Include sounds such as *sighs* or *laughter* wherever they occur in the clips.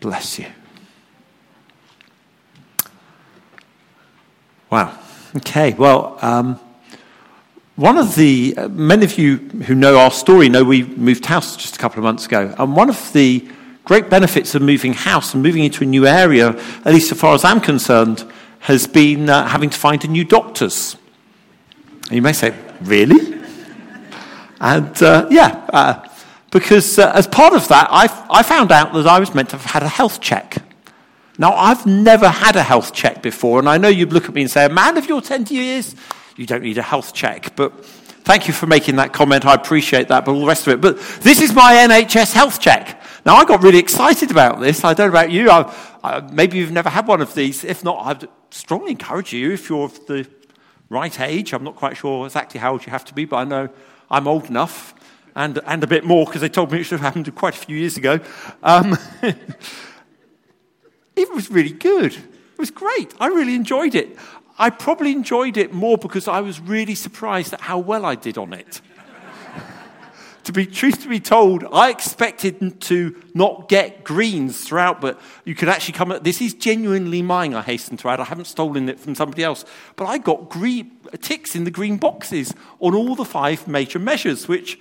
Bless you. Wow. Okay, well, um, one of the, uh, many of you who know our story know we moved house just a couple of months ago. And one of the great benefits of moving house and moving into a new area, at least as far as I'm concerned, has been uh, having to find a new doctor's. And you may say, really? and uh, yeah, uh, because uh, as part of that, I, I found out that I was meant to have had a health check. Now, I've never had a health check before, and I know you'd look at me and say, a man of your 10 years, you don't need a health check. But thank you for making that comment. I appreciate that, but all the rest of it. But this is my NHS health check. Now, I got really excited about this. I don't know about you. I, I, maybe you've never had one of these. If not, I'd strongly encourage you, if you're of the right age, I'm not quite sure exactly how old you have to be, but I know I'm old enough and, and a bit more because they told me it should have happened quite a few years ago. Um, *laughs* it was really good. It was great. I really enjoyed it. I probably enjoyed it more because I was really surprised at how well I did on it. *laughs* to be truth to be told, I expected to not get greens throughout, but you could actually come. This is genuinely mine. I hasten to add. I haven't stolen it from somebody else, but I got green, ticks in the green boxes on all the five major measures, which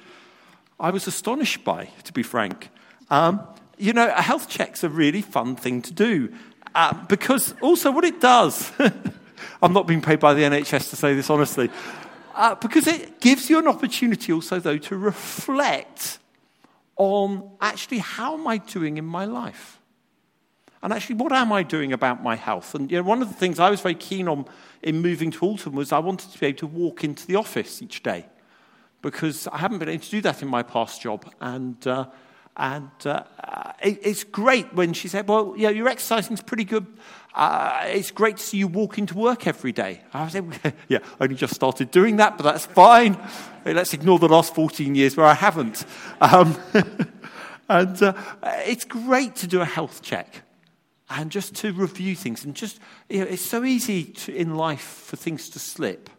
I was astonished by, to be frank. Um, you know, a health check's a really fun thing to do uh, because also what it does, *laughs* I'm not being paid by the NHS to say this honestly, uh, because it gives you an opportunity also, though, to reflect on actually how am I doing in my life? And actually, what am I doing about my health? And you know, one of the things I was very keen on in moving to Alton was I wanted to be able to walk into the office each day because I haven't been able to do that in my past job. And uh, and uh, it, it's great when she said, Well, yeah, your exercising is pretty good. Uh, it's great to see you walk into work every day. I was *laughs* able, yeah, I only just started doing that, but that's fine. Let's ignore the last 14 years where I haven't. Um, *laughs* and uh, it's great to do a health check and just to review things. And just, you know, it's so easy to, in life for things to slip.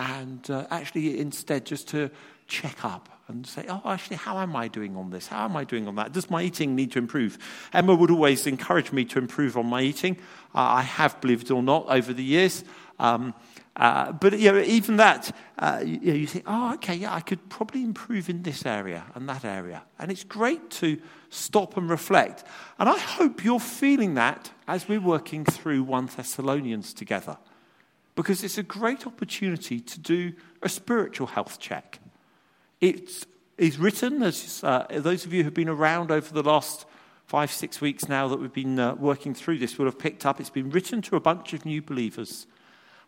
And uh, actually, instead, just to check up and say, oh, actually, how am I doing on this? How am I doing on that? Does my eating need to improve? Emma would always encourage me to improve on my eating. Uh, I have, believe it or not, over the years. Um, uh, but you know, even that, uh, you, you, think, oh, okay, yeah, I could probably improve in this area and that area. And it's great to stop and reflect. And I hope you're feeling that as we're working through 1 Thessalonians together. Because it's a great opportunity to do a spiritual health check. It is written, as uh, those of you who've been around over the last five, six weeks now that we've been uh, working through this will have picked up. It's been written to a bunch of new believers.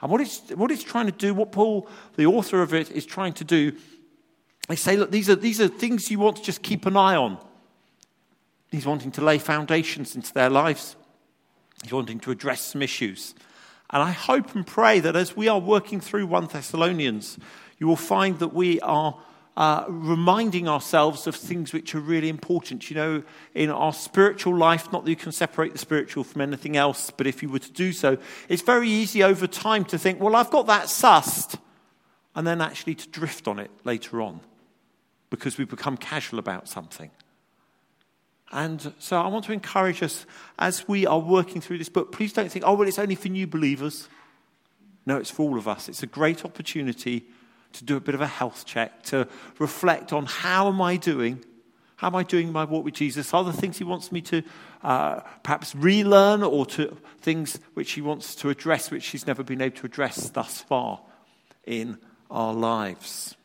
And what it's, what it's trying to do, what Paul, the author of it, is trying to do, they say, look, these are, these are things you want to just keep an eye on. He's wanting to lay foundations into their lives. He's wanting to address some issues. And I hope and pray that as we are working through 1 Thessalonians, you will find that we are uh, reminding ourselves of things which are really important. You know, in our spiritual life, not that you can separate the spiritual from anything else, but if you were to do so, it's very easy over time to think, well, I've got that sussed, and then actually to drift on it later on because we become casual about something. And so I want to encourage us as we are working through this book, please don't think, oh, well, it's only for new believers. No, it's for all of us. It's a great opportunity to do a bit of a health check, to reflect on how am I doing? How am I doing my walk with Jesus? Are there things he wants me to uh, perhaps relearn or to things which he wants to address which he's never been able to address thus far in our lives?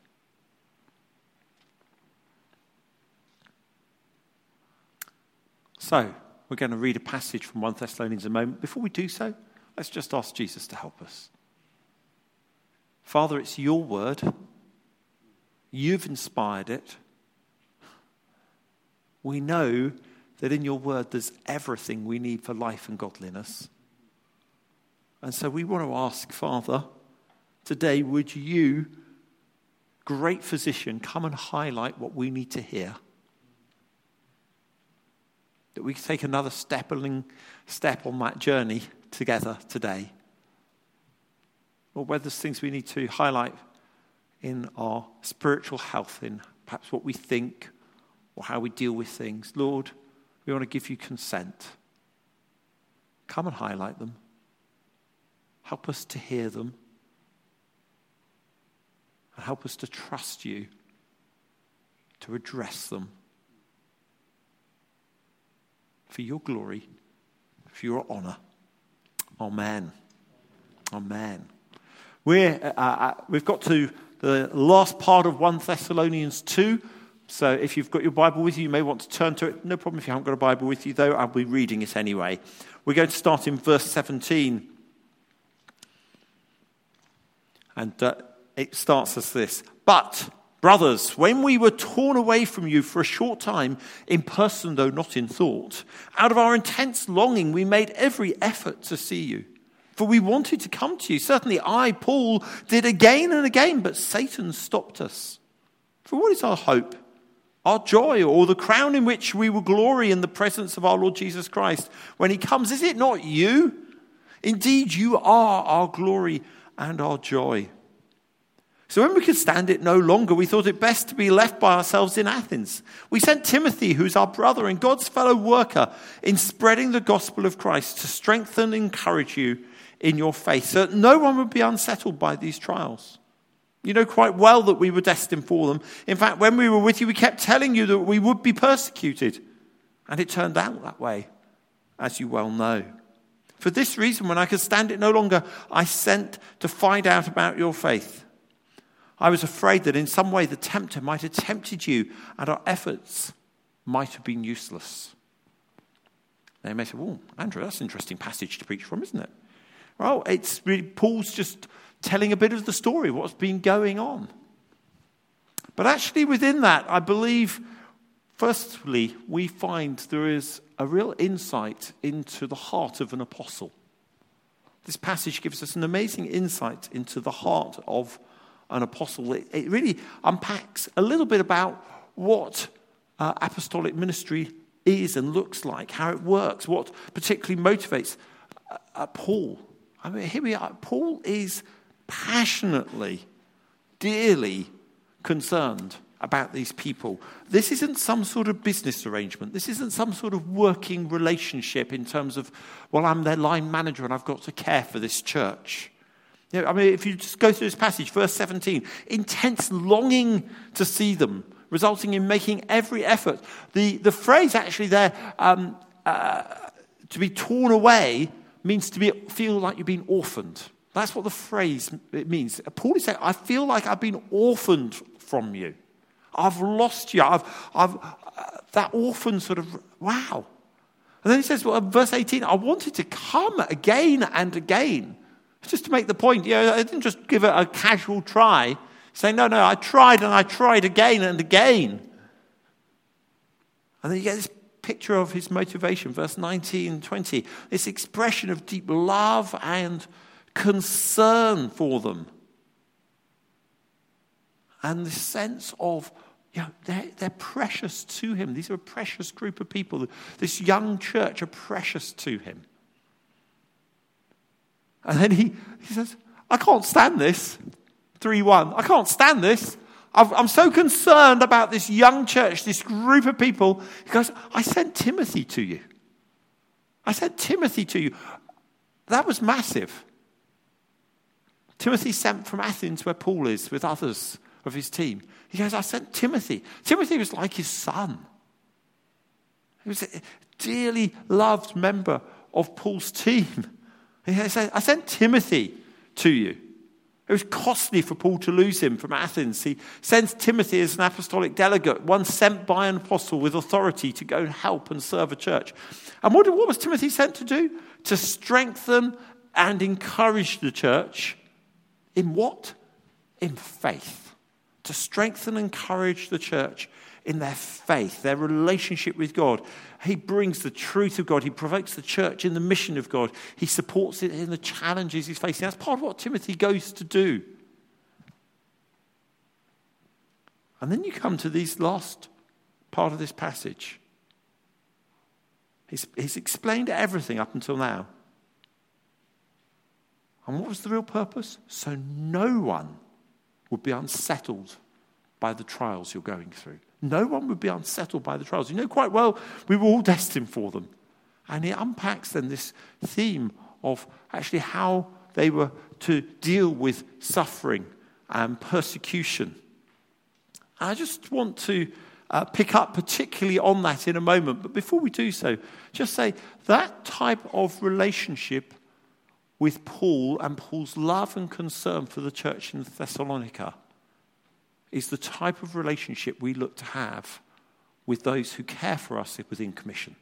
So, we're going to read a passage from 1 Thessalonians in a moment. Before we do so, let's just ask Jesus to help us. Father, it's your word. You've inspired it. We know that in your word there's everything we need for life and godliness. And so we want to ask, Father, today, would you, great physician, come and highlight what we need to hear? That we take another step, step on that journey together today or whether there's things we need to highlight in our spiritual health, in perhaps what we think or how we deal with things. Lord, We want to give you consent. Come and highlight them. Help us to hear them. And help us to trust you to address them for your glory, for your honor. Amen. Amen. We're, uh, uh, we've got to the last part of 1 Thessalonians 2. So if you've got your Bible with you, you may want to turn to it. No problem if you haven't got a Bible with you, though. I'll be reading it anyway. We're going to start in verse 17. And uh, it starts as this But, brothers, when we were torn away from you for a short time, in person though not in thought, out of our intense longing, we made every effort to see you for we wanted to come to you. Certainly, I, Paul, did again and again, but Satan stopped us. For what is our hope? Our joy, or the crown in which we will glory in the presence of our Lord Jesus Christ when he comes? Is it not you? Indeed, you are our glory and our joy. So when we could stand it no longer, we thought it best to be left by ourselves in Athens. We sent Timothy, who's our brother and God's fellow worker, in spreading the gospel of Christ to strengthen and encourage you in your faith, so that no one would be unsettled by these trials. You know quite well that we were destined for them. In fact, when we were with you, we kept telling you that we would be persecuted. And it turned out that way, as you well know. For this reason, when I could stand it no longer, I sent to find out about your faith. I was afraid that in some way the tempter might have tempted you and our efforts might have been useless. They may say, well, Andrew, that's an interesting passage to preach from, isn't it? Well, it's really Paul's just telling a bit of the story, what's been going on. But actually, within that, I believe, firstly, we find there is a real insight into the heart of an apostle. This passage gives us an amazing insight into the heart of an apostle. It, it really unpacks a little bit about what uh, apostolic ministry is and looks like, how it works, what particularly motivates uh, uh, Paul I mean, here we are. Paul is passionately, dearly concerned about these people. This isn't some sort of business arrangement. This isn't some sort of working relationship in terms of, well, I'm their line manager and I've got to care for this church. You know, I mean, if you just go through this passage, verse 17, intense longing to see them, resulting in making every effort. The, the phrase actually there, um, uh, to be torn away, means to be, feel like you've been orphaned. That's what the phrase it means. Paul is saying, I feel like I've been orphaned from you. I've lost you. I've, I've, uh, that orphan sort of, wow. And then he says, well, verse 18, I wanted to come again and again. Just to make the point, you know, I didn't just give it a casual try. Say, no, no, I tried and I tried again and again. And then you get this picture of his motivation, verse 19 and 20, this expression of deep love and concern for them. And the sense of, you know, they're, they're precious to him. These are a precious group of people. This young church are precious to him. And then he, he says, I can't stand this. 3 1. I can't stand this. I'm so concerned about this young church, this group of people. He goes, I sent Timothy to you. I sent Timothy to you. That was massive. Timothy sent from Athens, where Paul is, with others of his team. He goes, I sent Timothy. Timothy was like his son. He was a dearly loved member of Paul's team. He said, I sent Timothy to you. It was costly for Paul to lose him from Athens. He sends Timothy as an apostolic delegate, one sent by an apostle with authority to go and help and serve a church. And what, what was Timothy sent to do? To strengthen and encourage the church. In what? In faith. To strengthen and encourage the church in their faith, their relationship with God. He brings the truth of God. He provokes the church in the mission of God. He supports it in the challenges he's facing. That's part of what Timothy goes to do. And then you come to this last part of this passage. He's, he's explained everything up until now. And what was the real purpose? So no one would be unsettled by the trials you're going through. No one would be unsettled by the trials. You know quite well we were all *laughs* destined for them. And he unpacks then this theme of actually how they were to deal with suffering and persecution. I just want to uh, pick up particularly on that in a moment. But before we do so, just say that type of relationship with Paul and Paul's love and concern for the church in Thessalonica is the type of relationship we look to have with those who care for us within commission.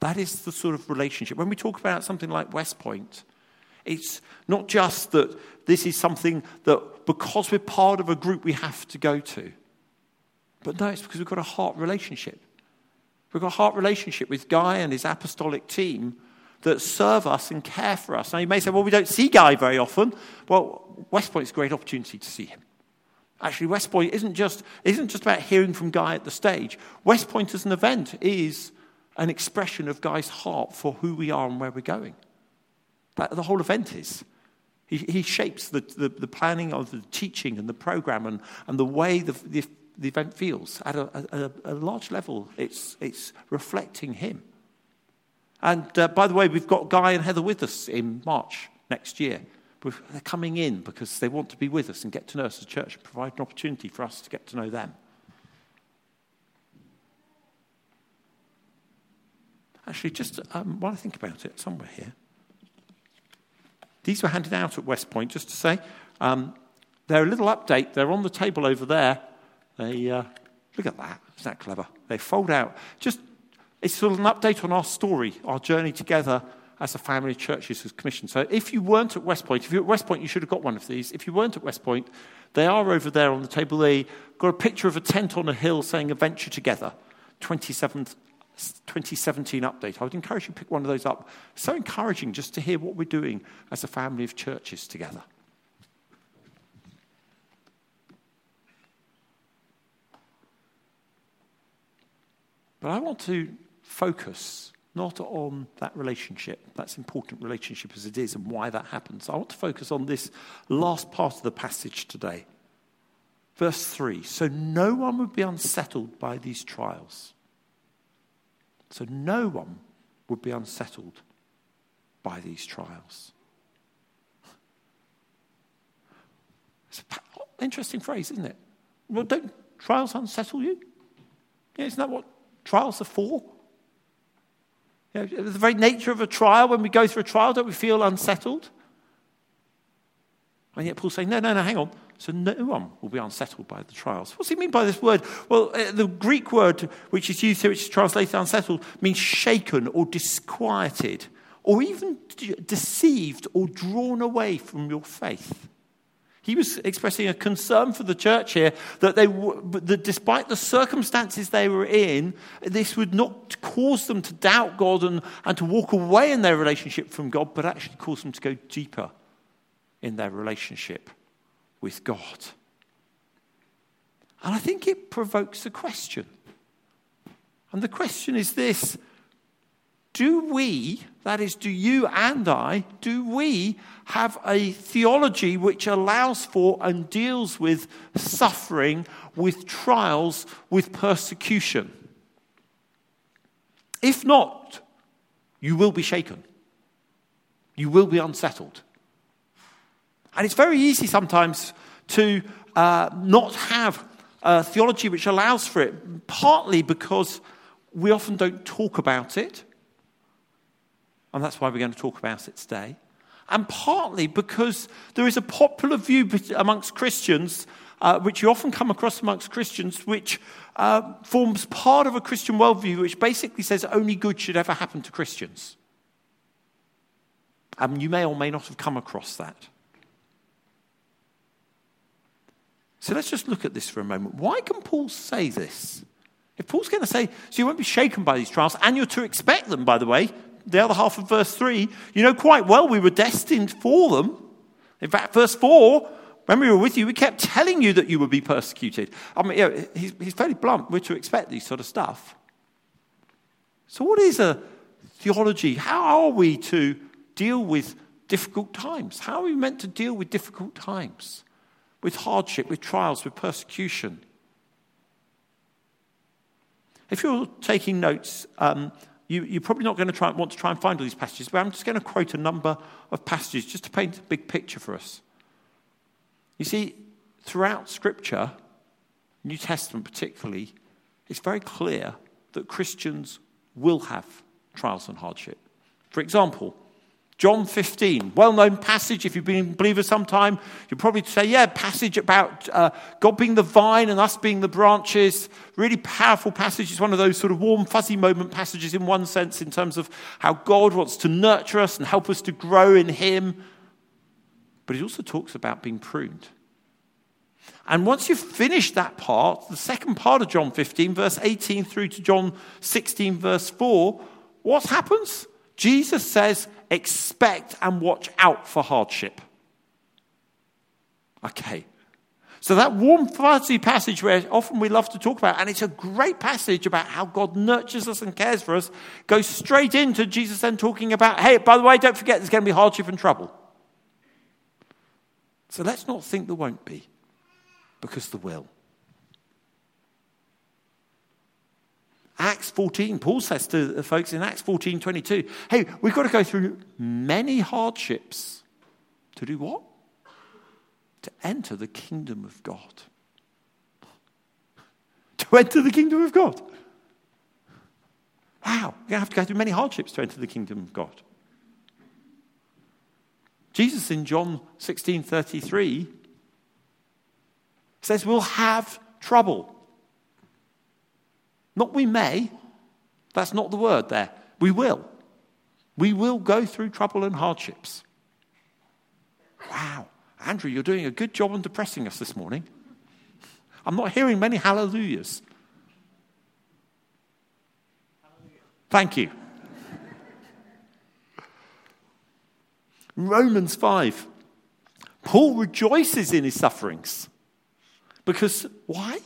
That is the sort of relationship. When we talk about something like West Point, it's not just that this is something that because we're part of a group we have to go to. But no, it's because we've got a heart relationship. We've got a heart relationship with Guy and his apostolic team that serve us and care for us. Now, you may say, well, we don't see Guy very often. Well, West Point is a great opportunity to see him. Actually, West Point isn't just, isn't just about hearing from Guy at the stage. West Point as an event is an expression of Guy's heart for who we are and where we're going. That, the whole event is. He, he shapes the, the, the, planning of the teaching and the program and, and the way the, the, the event feels. At a, a, a, large level, it's, it's reflecting him. And uh, by the way, we've got Guy and Heather with us in March next year. They're coming in because they want to be with us and get to know us as a church and provide an opportunity for us to get to know them. Actually, just um, while I think about it, somewhere here. These were handed out at West Point, just to say. Um, they're a little update. They're on the table over there. They, uh, look at that. Isn't that clever? They fold out. Just, it's sort of an update on our story, our journey together as a family of churches as commissioned. So if you weren't at West Point, if you're at West Point, you should have got one of these. If you weren't at West Point, they are over there on the table. They got a picture of a tent on a hill saying Adventure Together, 27th 2017 update. I would encourage you to pick one of those up. So encouraging just to hear what we're doing as a family of churches together. But I want to focus not on that relationship, that's important relationship as it is, and why that happens. I want to focus on this last part of the passage today. Verse 3 So no one would be unsettled by these trials. So no one would be unsettled by these trials. It's an interesting phrase, isn't it? Well, don't trials unsettle you? Yeah, isn't that what trials are for? You know, the very nature of a trial, when we go through a trial, don't we feel unsettled? And yet Paul's saying, no, no, no, hang on. So no one will be unsettled by the trials. What's he mean by this word? Well, uh, the Greek word which is used here, which is translated unsettled, means shaken or disquieted or even deceived or drawn away from your faith. He was expressing a concern for the church here that, they, that despite the circumstances they were in, this would not cause them to doubt God and, and to walk away in their relationship from God, but actually cause them to go deeper in their relationship with God. And I think it provokes a question. And the question is this Do we, that is, do you and I, do we have a theology which allows for and deals with suffering, with trials, with persecution? If not, you will be shaken. You will be unsettled. And it's very easy sometimes to uh, not have a theology which allows for it, partly because we often don't talk about it. And that's why we're going to talk about it today. And partly because there is a popular view amongst Christians, uh, which you often come across amongst Christians, which uh, forms part of a Christian worldview, which basically says only good should ever happen to Christians. And you may or may not have come across that. So let's just look at this for a moment. Why can Paul say this? If Paul's going to say, so you won't be shaken by these trials, and you're to expect them, by the way, the other half of verse 3, you know quite well we were destined for them. In fact, verse 4, when we were with you, we kept telling you that you would be persecuted. I mean, you know, he's, he's fairly blunt. We're to expect these sort of stuff. So, what is a theology? How are we to deal with difficult times? How are we meant to deal with difficult times? with hardship, with trials, with persecution. If you're taking notes, um, you, you're probably not going to try, want to try and find all these passages, but I'm just going to quote a number of passages just to paint a big picture for us. You see, throughout Scripture, New Testament particularly, it's very clear that Christians will have trials and hardship. For example, John 15, well known passage. If you've been a believer some time, you'll probably say, yeah, passage about uh, God being the vine and us being the branches. Really powerful passage. It's one of those sort of warm, fuzzy moment passages in one sense, in terms of how God wants to nurture us and help us to grow in Him. But it also talks about being pruned. And once you've finished that part, the second part of John 15, verse 18 through to John 16, verse 4, what happens? Jesus says, expect and watch out for hardship. Okay. So that warm, fuzzy passage where often we love to talk about, and it's a great passage about how God nurtures us and cares for us, goes straight into Jesus then talking about, hey, by the way, don't forget there's going to be hardship and trouble. So let's not think there won't be, because there will. Acts 14, Paul says to the folks in Acts 14 22, hey, we've got to go through many hardships. To do what? To enter the kingdom of God. *laughs* To enter the kingdom of God. Wow, we're going to have to go through many hardships to enter the kingdom of God. Jesus in John 16 33 says we'll have trouble. Not we may. That's not the word there. We will. We will go through trouble and hardships. Wow. Andrew, you're doing a good job on depressing us this morning. I'm not hearing many hallelujahs. Thank you. Romans 5. Paul rejoices in his sufferings. Because why?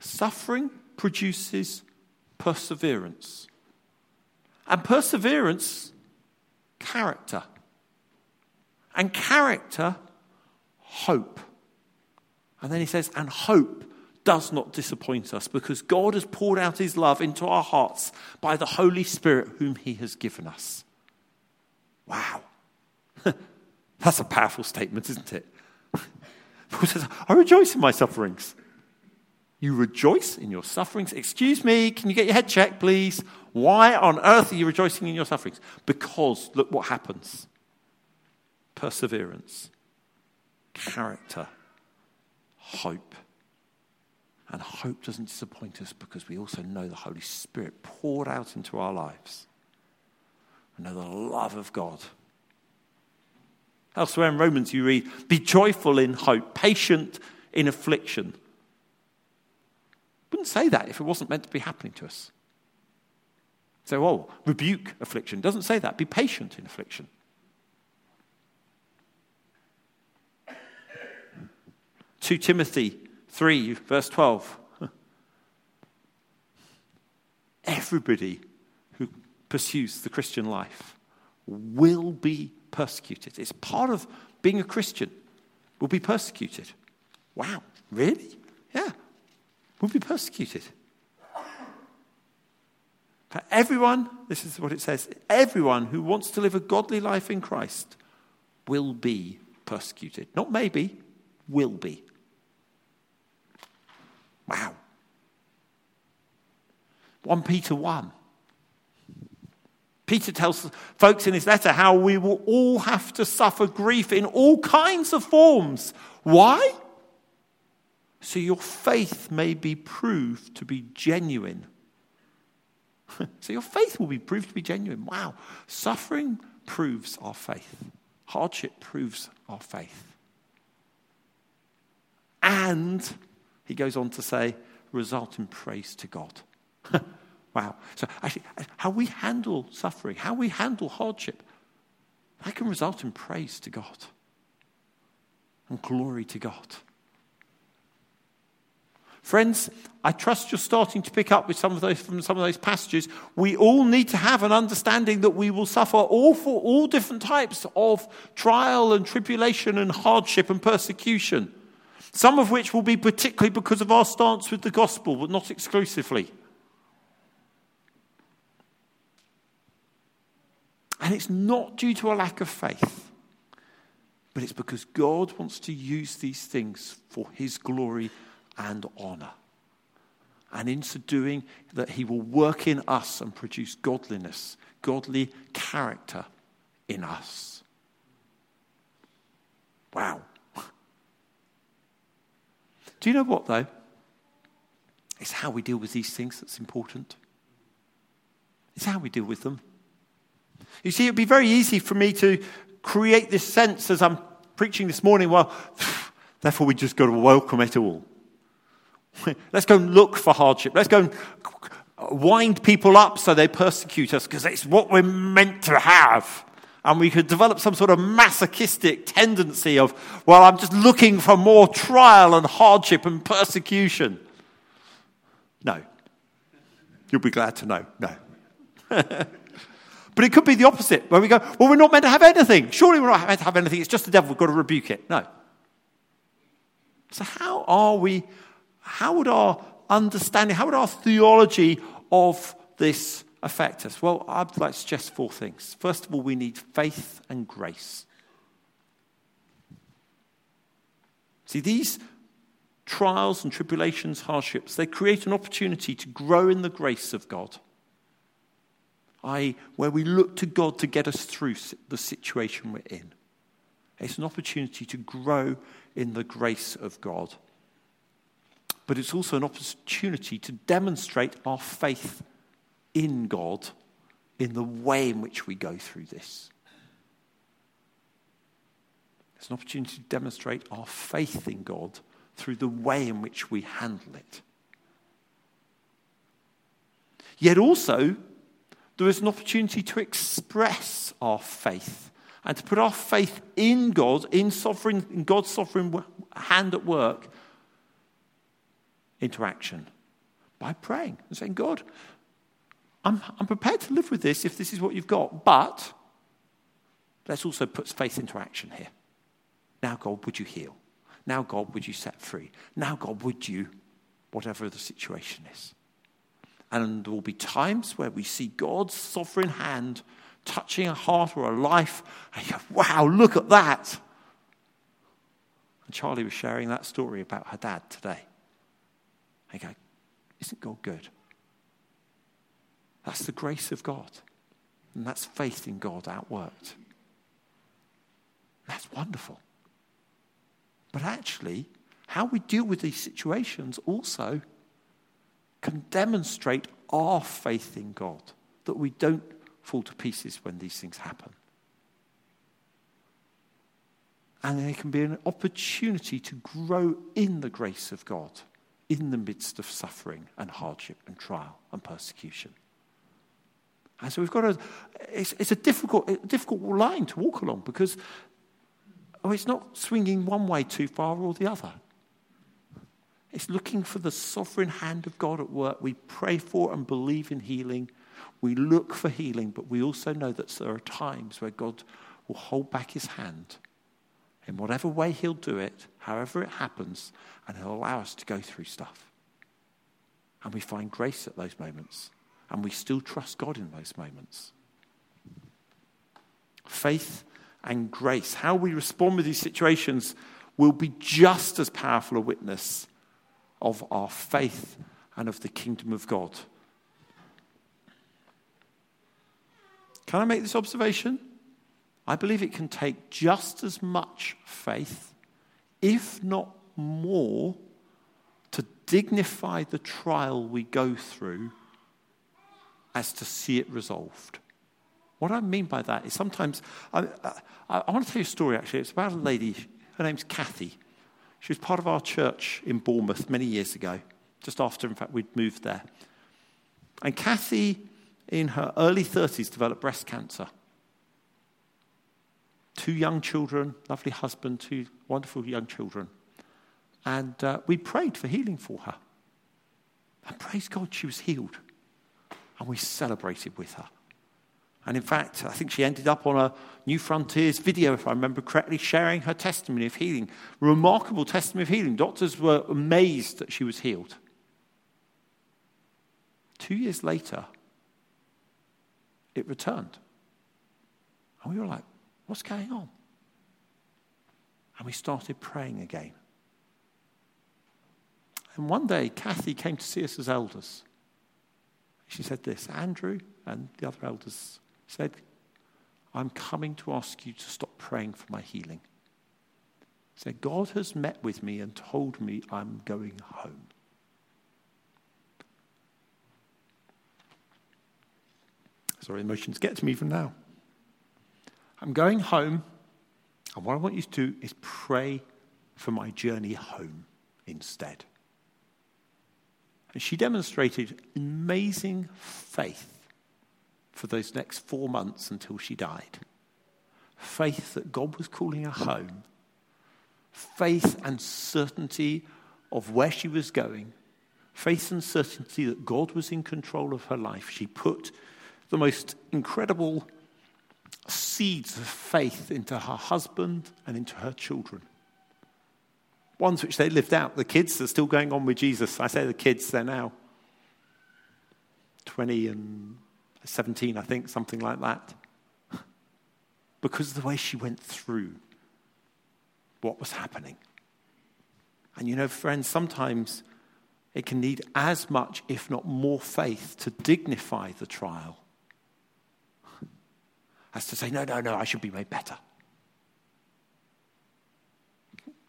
Suffering produces perseverance. And perseverance, character. And character, hope. And then he says, and hope does not disappoint us because God has poured out his love into our hearts by the Holy Spirit whom he has given us. Wow. *laughs* That's a powerful statement, isn't it? *laughs* Paul says, I rejoice in my sufferings. You rejoice in your sufferings. Excuse me, can you get your head checked, please? Why on earth are you rejoicing in your sufferings? Because look what happens perseverance, character, hope. And hope doesn't disappoint us because we also know the Holy Spirit poured out into our lives. We know the love of God. Elsewhere in Romans, you read, Be joyful in hope, patient in affliction wouldn't say that if it wasn't meant to be happening to us. So, oh, rebuke affliction. Doesn't say that. Be patient in affliction. Two Timothy three verse twelve. *laughs* Everybody who pursues the Christian life will be persecuted. It's part of being a Christian. Will be persecuted. Wow, really? Yeah will be persecuted. For everyone, this is what it says everyone who wants to live a godly life in Christ will be persecuted. Not maybe, will be. Wow. 1 Peter 1. Peter tells folks in his letter how we will all have to suffer grief in all kinds of forms. Why? So your faith may be proved to be genuine. *laughs* so your faith will be proved to be genuine. Wow. Suffering proves our faith, hardship proves our faith. And, he goes on to say, result in praise to God. *laughs* wow. So, actually, how we handle suffering, how we handle hardship, that can result in praise to God and glory to God. Friends, I trust you're starting to pick up with some of those from some of those passages. We all need to have an understanding that we will suffer all for all different types of trial and tribulation and hardship and persecution. Some of which will be particularly because of our stance with the gospel, but not exclusively. And it's not due to a lack of faith, but it's because God wants to use these things for his glory and honor. And in so doing, that he will work in us and produce godliness, godly character in us. Wow. Do you know what, though? It's how we deal with these things that's important. It's how we deal with them. You see, it'd be very easy for me to create this sense as I'm preaching this morning, well, *sighs* therefore we just got to welcome it all. *laughs* Let's go and look for hardship. Let's go and wind people up so they persecute us because it's what we're meant to have. And we could develop some sort of masochistic tendency of, well, I'm just looking for more trial and hardship and persecution. No. You'll be glad to know. No. *laughs* but it could be the opposite, where we go, well, we're not meant to have anything. Surely we're not meant to have anything. It's just the devil. We've got to rebuke it. No. So, how are we, how would our understanding, how would our theology of this affect us? Well, I'd like to suggest four things. First of all, we need faith and grace. See, these trials and tribulations, hardships, they create an opportunity to grow in the grace of God. I, where we look to God to get us through the situation we're in. It's an opportunity to grow in the grace of God. But it's also an opportunity to demonstrate our faith in God in the way in which we go through this. It's an opportunity to demonstrate our faith in God through the way in which we handle it. Yet also, there is an opportunity to express our faith and to put our faith in God, in, sovereign, in God's sovereign hand at work, into action by praying and saying, God, I'm, I'm prepared to live with this if this is what you've got, but let's also put faith into action here. Now, God, would you heal? Now, God, would you set free? Now, God, would you, whatever the situation is? And there will be times where we see God's sovereign hand touching a heart or a life, and you go, wow, look at that. And Charlie was sharing that story about her dad today. I go, isn't God good? That's the grace of God. And that's faith in God outworked. That's wonderful. But actually, how we deal with these situations also can demonstrate our faith in God, that we don't fall to pieces when these things happen. And there can be an opportunity to grow in the grace of God in the midst of suffering and hardship and trial and persecution. And so we've got a, it's, it's a difficult, difficult line to walk along because Oh, it's not swinging one way too far or the other. It's looking for the sovereign hand of God at work. We pray for and believe in healing. We look for healing, but we also know that there are times where God will hold back his hand in whatever way he'll do it, however it happens, and he'll allow us to go through stuff. And we find grace at those moments, and we still trust God in those moments. Faith and grace. How we respond with these situations will be just as powerful a witness of our faith and of the kingdom of God. Can I make this observation? I believe it can take just as much faith, if not more, to dignify the trial we go through as to see it resolved. What I mean by that is sometimes, I, I, I want to tell you a story actually. It's about a lady, her name's Kathy. She was part of our church in Bournemouth many years ago, just after, in fact, we'd moved there. And Kathy, in her early 30s, developed breast cancer. Two young children, lovely husband, two wonderful young children. And uh, we prayed for healing for her. And praise God, she was healed. And we celebrated with her. And in fact, I think she ended up on a New Frontiers video, if I remember correctly, sharing her testimony of healing. Remarkable testimony of healing. Doctors were amazed that she was healed. Two years later, it returned. And we were like, what's going on? And we started praying again. And one day, Kathy came to see us as elders. She said this Andrew and the other elders said, I'm coming to ask you to stop praying for my healing. Said, God has met with me and told me I'm going home. Sorry, emotions get to me even now. I'm going home, and what I want you to do is pray for my journey home instead. And she demonstrated amazing faith for those next four months until she died. Faith that God was calling her home, faith and certainty of where she was going, faith and certainty that God was in control of her life. She put the most incredible seeds of faith into her husband and into her children. Ones which they lived out. The kids are still going on with Jesus. I say the kids, they're now 20 and 17, I think, something like that. *laughs* Because of the way she went through what was happening. And you know, friends, sometimes it can need as much, if not more, faith to dignify the trial as to say, no, no, no, I should be made better.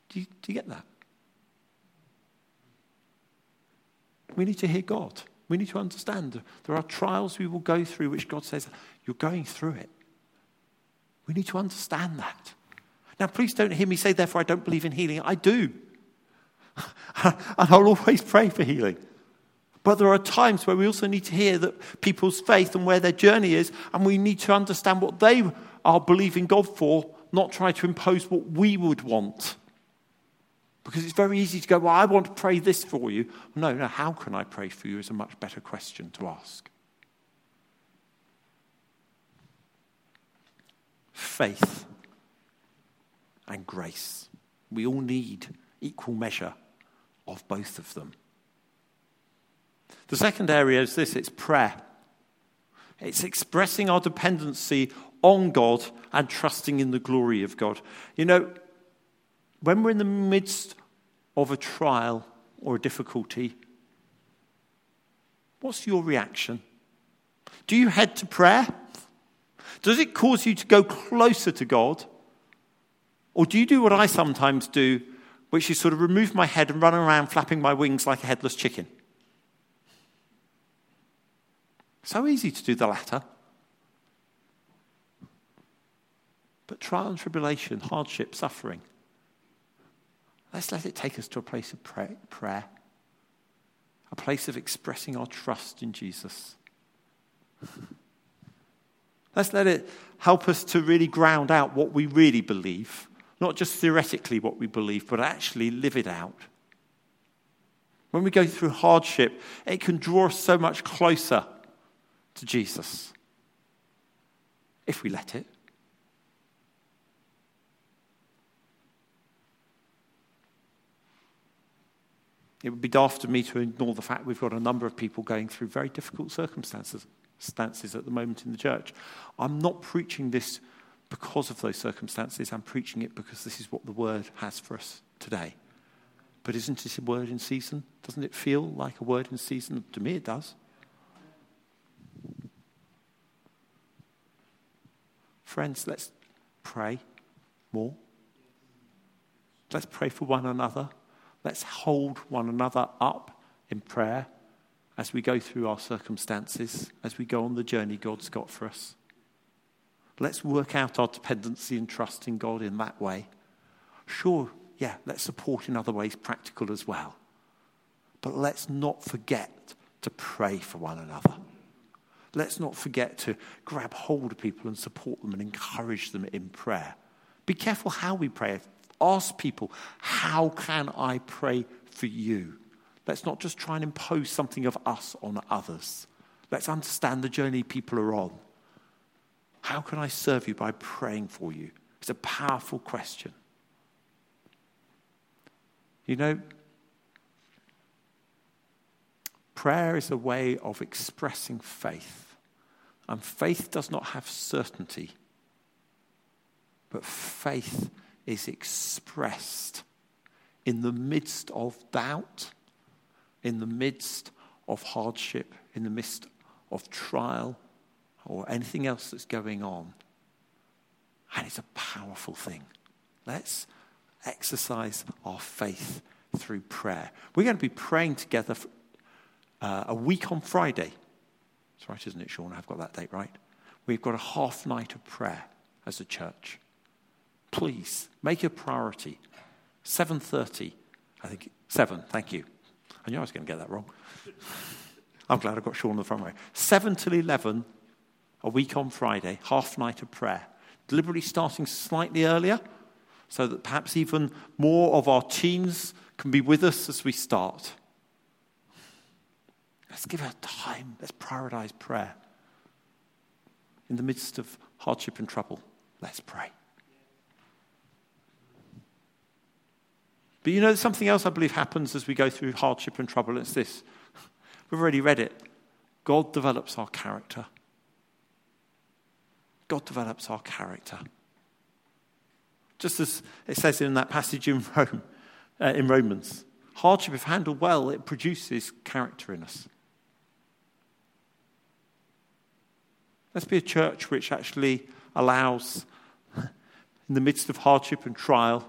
Do you, do you get that? We need to hear God. We need to understand there are trials we will go through which God says, You're going through it. We need to understand that. Now, please don't hear me say, Therefore, I don't believe in healing. I do. *laughs* and I'll always pray for healing. But there are times where we also need to hear that people's faith and where their journey is, and we need to understand what they are believing God for, not try to impose what we would want. Because it's very easy to go, Well, I want to pray this for you. No, no, how can I pray for you is a much better question to ask. Faith and grace. We all need equal measure of both of them. The second area is this it's prayer. It's expressing our dependency on God and trusting in the glory of God. You know, when we're in the midst of a trial or a difficulty, what's your reaction? Do you head to prayer? Does it cause you to go closer to God? Or do you do what I sometimes do, which is sort of remove my head and run around flapping my wings like a headless chicken? So easy to do the latter. But trial and tribulation, hardship, suffering, Let's let it take us to a place of prayer, a place of expressing our trust in Jesus. *laughs* Let's let it help us to really ground out what we really believe, not just theoretically what we believe, but actually live it out. When we go through hardship, it can draw us so much closer to Jesus if we let it. It would be daft of me to ignore the fact we've got a number of people going through very difficult circumstances circumstances at the moment in the church. I'm not preaching this because of those circumstances. I'm preaching it because this is what the word has for us today. But isn't it a word in season? Doesn't it feel like a word in season? To me, it does. Friends, let's pray more. Let's pray for one another. Let's hold one another up in prayer as we go through our circumstances, as we go on the journey God's got for us. Let's work out our dependency and trust in God in that way. Sure, yeah, let's support in other ways, practical as well. But let's not forget to pray for one another. Let's not forget to grab hold of people and support them and encourage them in prayer. Be careful how we pray. Ask people, how can I pray for you? Let's not just try and impose something of us on others. Let's understand the journey people are on. How can I serve you by praying for you? It's a powerful question. You know, prayer is a way of expressing faith. And faith does not have certainty, But faith is expressed in the midst of doubt, in the midst of hardship, in the midst of trial, or anything else that's going on. And it's a powerful thing. Let's exercise our faith through prayer. We're going to be praying together uh, a week on Friday. That's right, isn't it, Sean? I've got that date right. We've got a half night of prayer as a church. Please make a priority. 7:30, I think 7. Thank you. I knew I was going to get that wrong. *laughs* I'm glad I got Sean on the front row. 7 till 11, a week on Friday, half night of prayer. Deliberately starting slightly earlier, so that perhaps even more of our teens can be with us as we start. Let's give it time. Let's prioritize prayer. In the midst of hardship and trouble, let's pray. But you know, something else I believe happens as we go through hardship and trouble. It's this. *laughs* We've already read it. God develops our character. God develops our character. Just as it says in that passage in *laughs* Rome, uh, in Romans. Hardship, if handled well, it produces character in us. Let's be a church which actually allows, in the midst of hardship and trial,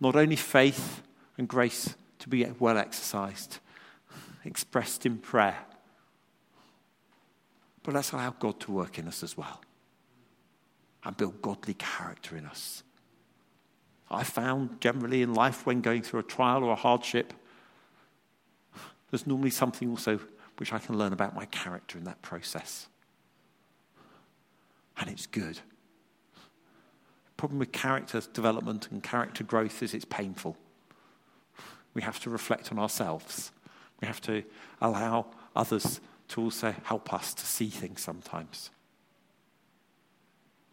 not only faith and grace to be well exercised, expressed in prayer, but let's allow God to work in us as well and build godly character in us. I found generally in life when going through a trial or a hardship, there's normally something also which I can learn about my character in that process. And it's good. The problem with character development and character growth is it's painful. We have to reflect on ourselves. We have to allow others to also help us to see things sometimes.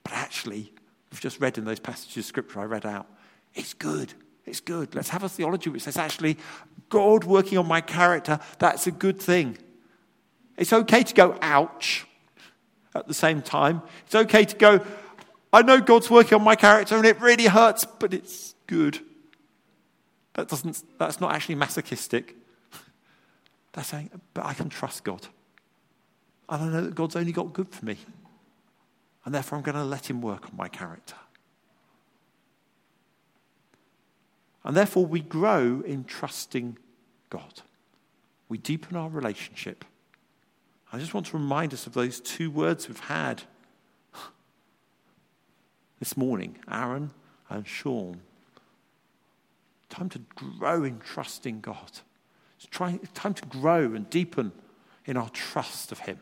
But actually, we've just read in those passages of scripture I read out, it's good. It's good. Let's have a theology which says, actually, God working on my character, that's a good thing. It's okay to go, ouch, at the same time. It's okay to go, I know God's working on my character and it really hurts, but it's good. That doesn't, that's not actually masochistic. *laughs* That's saying, but I can trust God. And I know that God's only got good for me. And therefore, I'm going to let Him work on my character. And therefore, we grow in trusting God. We deepen our relationship. I just want to remind us of those two words we've had this morning Aaron and Sean. Time to grow in trusting God. It's time to grow and deepen in our trust of Him.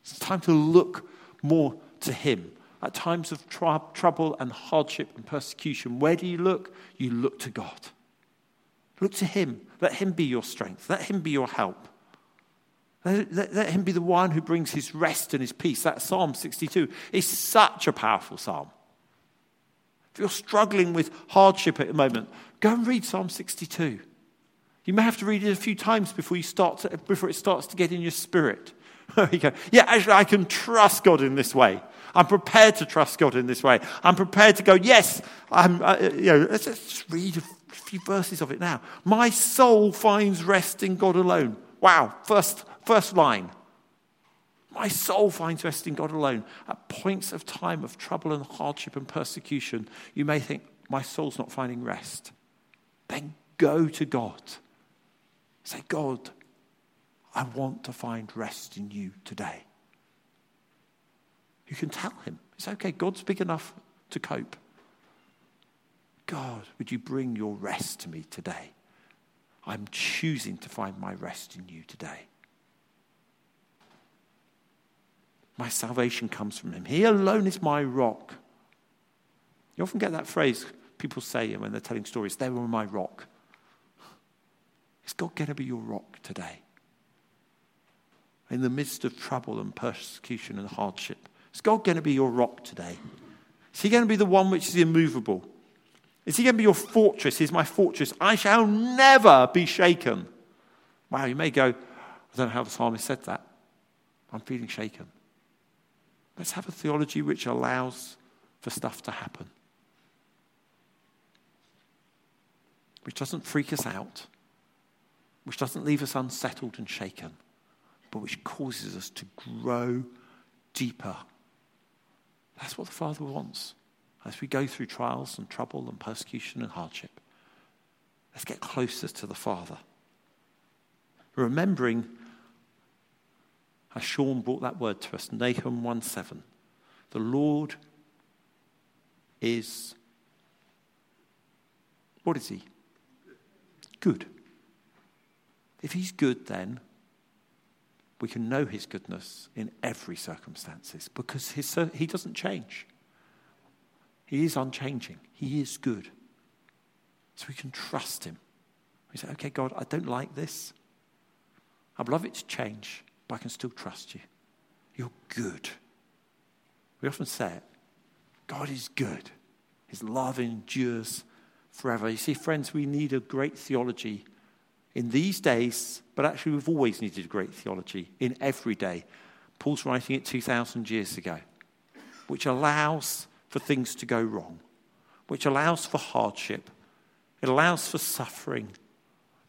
It's time to look more to Him at times of tr- trouble and hardship and persecution, where do you look? You look to God. Look to Him. Let Him be your strength. Let Him be your help. Let, let, let Him be the one who brings His rest and His peace. That Psalm 62 is such a powerful psalm. If you're struggling with hardship at the moment, go and read Psalm 62. You may have to read it a few times before, you start to, before it starts to get in your spirit. *laughs* you go, yeah, actually, I can trust God in this way. I'm prepared to trust God in this way. I'm prepared to go, yes, I'm, uh, you know, let's, let's just read a few verses of it now. My soul finds rest in God alone. Wow, first, first line. My soul finds rest in God alone. At points of time of trouble and hardship and persecution, you may think, my soul's not finding rest. Then go to God. Say, God, I want to find rest in you today. You can tell him. It's okay. God's big enough to cope. God, would you bring your rest to me today? I'm choosing to find my rest in you today. My salvation comes from him. He alone is my rock. You often get that phrase people say when they're telling stories, they were my rock. Is God going to be your rock today? In the midst of trouble and persecution and hardship, is God going to be your rock today? Is He going to be the one which is immovable? Is He going to be your fortress? He's my fortress. I shall never be shaken. Wow, you may go, I don't know how the psalmist said that. I'm feeling shaken. Let's have a theology which allows for stuff to happen, which doesn't freak us out, which doesn't leave us unsettled and shaken, but which causes us to grow deeper. That's what the Father wants as we go through trials and trouble and persecution and hardship. Let's get closer to the Father. Remembering as Sean brought that word to us, Nahum 1 7, the Lord is, what is he? Good. If he's good, then we can know his goodness in every circumstances because his, he doesn't change. He is unchanging. He is good. So we can trust him. We say, okay, God, I don't like this. I'd love it to change, but I can still trust you. You're good. We often say it God is good. His love endures forever. You see, friends, we need a great theology in these days, but actually, we've always needed a great theology in every day. Paul's writing it 2,000 years ago, which allows for things to go wrong, which allows for hardship, it allows for suffering,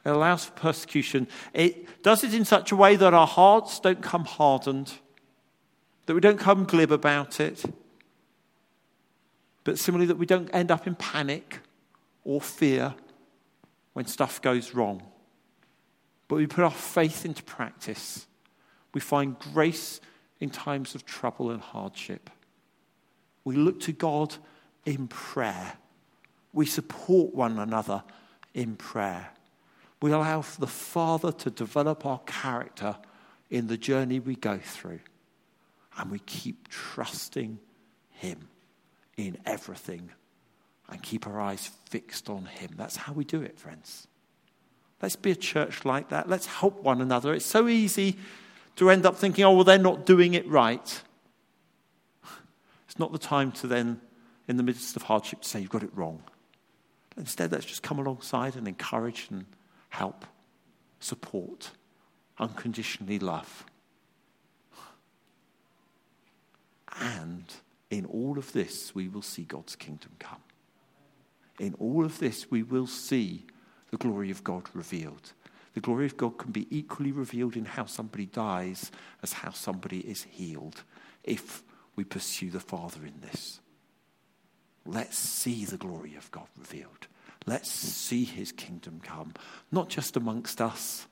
it allows for persecution. It does it in such a way that our hearts don't come hardened, that we don't come glib about it, but similarly, that we don't end up in panic or fear when stuff goes wrong. But we put our faith into practice. We find grace in times of trouble and hardship. We look to God in prayer. We support one another in prayer. We allow the Father to develop our character in the journey we go through. And we keep trusting Him in everything and keep our eyes fixed on Him. That's how we do it, friends. Let's be a church like that. Let's help one another. It's so easy to end up thinking, oh, well, they're not doing it right. It's not the time to then, in the midst of hardship, say you've got it wrong. Instead, let's just come alongside and encourage and help, support, unconditionally love. And in all of this, we will see God's kingdom come. In all of this, we will see the glory of God revealed. The glory of God can be equally revealed in how somebody dies as how somebody is healed if we pursue the Father in this. Let's see the glory of God revealed. Let's see his kingdom come, not just amongst us,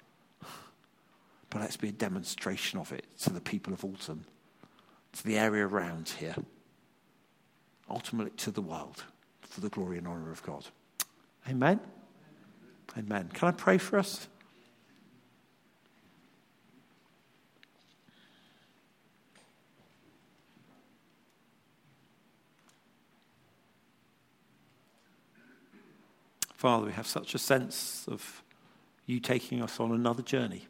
but let's be a demonstration of it to the people of Alton, to the area around here, ultimately to the world, for the glory and honor of God. Amen. Amen. Can I pray for us? Father, we have such a sense of you taking us on another journey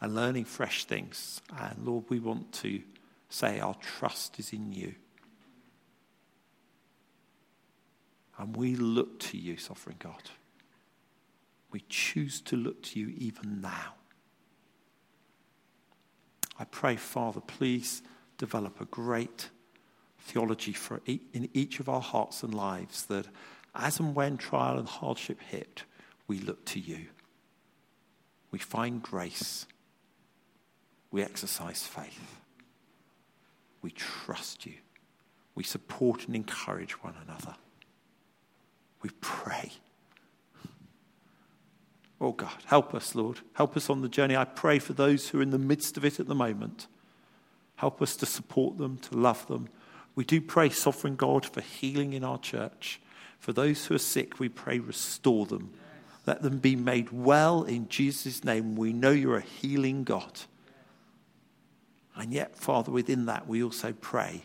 and learning fresh things. And Lord, we want to say our trust is in you. And we look to you, sovereign God. We choose to look to you even now. I pray, Father, please develop a great theology for in each of our hearts and lives that as and when trial and hardship hit, we look to you. We find grace. We exercise faith. We trust you. We support and encourage one another. We pray. Oh God, help us, Lord. Help us on the journey. I pray for those who are in the midst of it at the moment. Help us to support them, to love them. We do pray, sovereign God, for healing in our church. For those who are sick, we pray, restore them. Let them be made well in Jesus' name. We know you're a healing God. And yet, Father, within that, we also pray,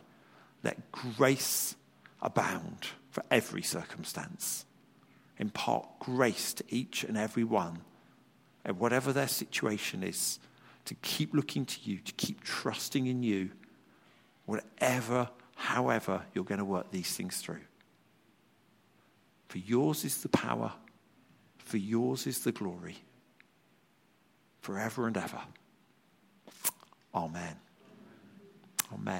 let grace abound for every circumstance. Impart grace to each and every one, and whatever their situation is, to keep looking to you, to keep trusting in you, whatever, however, you're going to work these things through. For yours is the power, for yours is the glory, forever and ever. Amen. Amen.